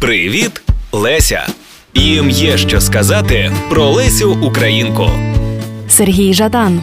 Привіт, Леся! Їм є що сказати про Лесю Українку. Сергій Жадан.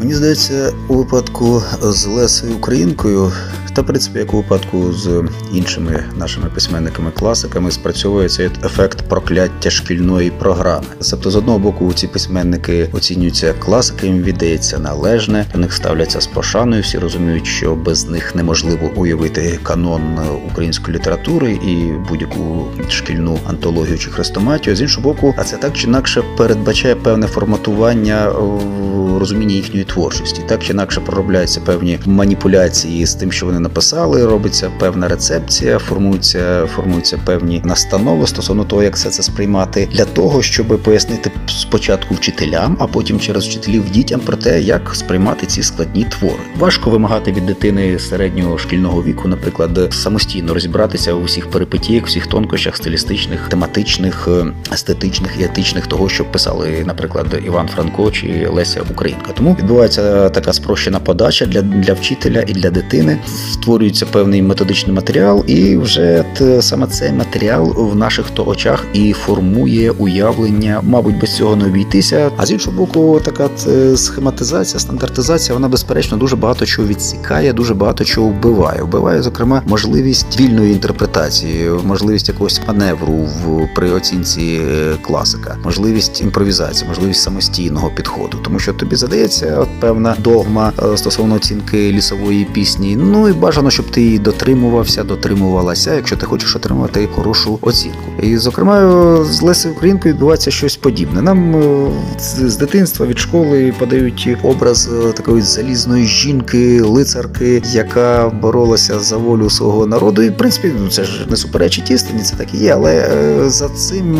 Мені здається, у випадку з Лесою Українкою, та в принципі, як у випадку з іншими нашими письменниками-класиками, спрацьовує цей ефект прокляття шкільної програми. Тобто, з одного боку, ці письменники оцінюються класики, їм віддається належне, до них ставляться з пошаною. Всі розуміють, що без них неможливо уявити канон української літератури і будь-яку шкільну антологію чи хрестоматію. З іншого боку, а це так чи інакше передбачає певне форматування в розумінні їхньої творчості. Так чи інакше проробляються певні маніпуляції з тим, що вони написали. Робиться певна рецепція, формуються, формуються певні настанови стосовно того, як все це сприймати, для того, щоб пояснити спочатку вчителям, а потім через вчителів дітям про те, як сприймати ці складні твори. Важко вимагати від дитини середнього шкільного віку, наприклад, самостійно розібратися у всіх перипетіях, всіх тонкощах стилістичних, тематичних, естетичних і етичних того, що писали, наприклад, Іван Франко чи Леся Українка. Тому відбувається така спрощена подача для, для вчителя і для дитини. Створюється певний методичний матеріал, і вже саме цей матеріал в наших то очах і формує уявлення, мабуть, без цього не обійтися. А з іншого боку, така схематизація, стандартизація, вона безперечно дуже багато чого відсікає, дуже багато чого вбиває. Вбиває, зокрема, можливість вільної інтерпретації, можливість якогось маневру в при оцінці е, класика, можливість імпровізації, можливість самостійного підходу, тому що тобі задається от певна догма е, стосовно оцінки лісової пісні. Ну і бажано, щоб ти її дотримувався, дотримувалася, якщо ти хочеш отримати хорошу оцінку. І зокрема, з Лесею Українкою відбувається щось подібне. Нам е, з дитинства від школи подають образ е, такої залізної жінки, лицарки, яка боролася за волю свого народу. І в принципі, ну це ж не суперечить істині, це так і є. Але за цим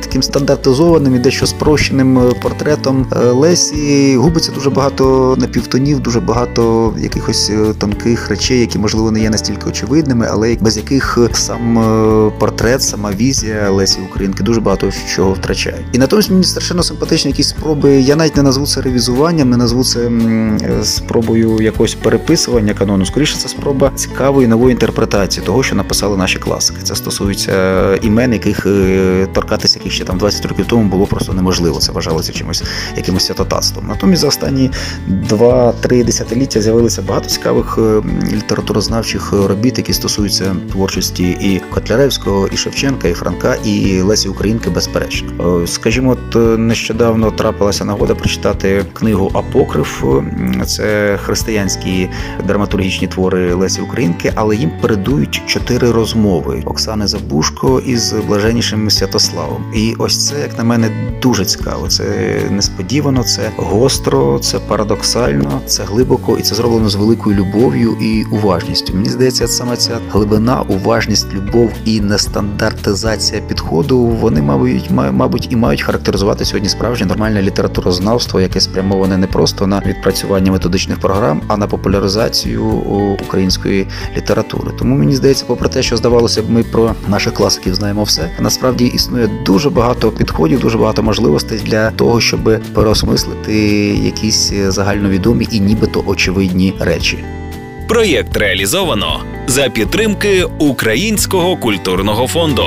таким стандартизованим і дещо спрощеним портретом Лесі губиться дуже багато напівтонів, дуже багато якихось тонких речей, які можливо не є настільки очевидними, але без яких сам е, портрет, сама візія Лесі Українки дуже багато чого втрачає. І натомість мені страшенно симпатичні якісь спроби. Я навіть не назву це ревізуванням, не назву це е, спробою якогось переписування канону. Скоріше це спроба цікавої нової інтерпретації того, що написали наші класики. Це стосується імен, яких е, торкатися, яких ще там 20 років тому було просто неможливо. Це вважалося чимось якимось святотатством. Натомість за останні 2-3 десятиліття з'явилися багато цікавих літературознавчих робіт, які стосуються творчості і Котляревського, і Шевченка, і Франка, і Лесі Українки, безперечно. Е, скажімо, от е, нещодавно трапилася нагода прочитати книгу Апокриф. Це християнські драматургічні твори Лесі Українки, але їм передують чотири розмови Оксани Забушко із блаженнішим Святославом. І ось це, як на мене, дуже цікаво. Це несподівано, це гостро, це парадоксально, це глибоко, і це зроблено з великою любов'ю і уважністю. Мені здається, саме ця глибина, уважність, любов і нестандартизація підходу вони, мабуть, мабуть, і мають характеризувати сьогодні справжнє нормальне літературознавство, яке спрямоване не просто на відпрацювання методичних програм, а на популяризацію української літератури. Тому мені здається, попри те, що здавалося б, ми про наших класиків знаємо все. Насправді існує дуже багато підходів, дуже багато можливостей для того, щоб переосмислити якісь загальновідомі і нібито очевидні речі. Проєкт реалізовано за підтримки Українського культурного фонду.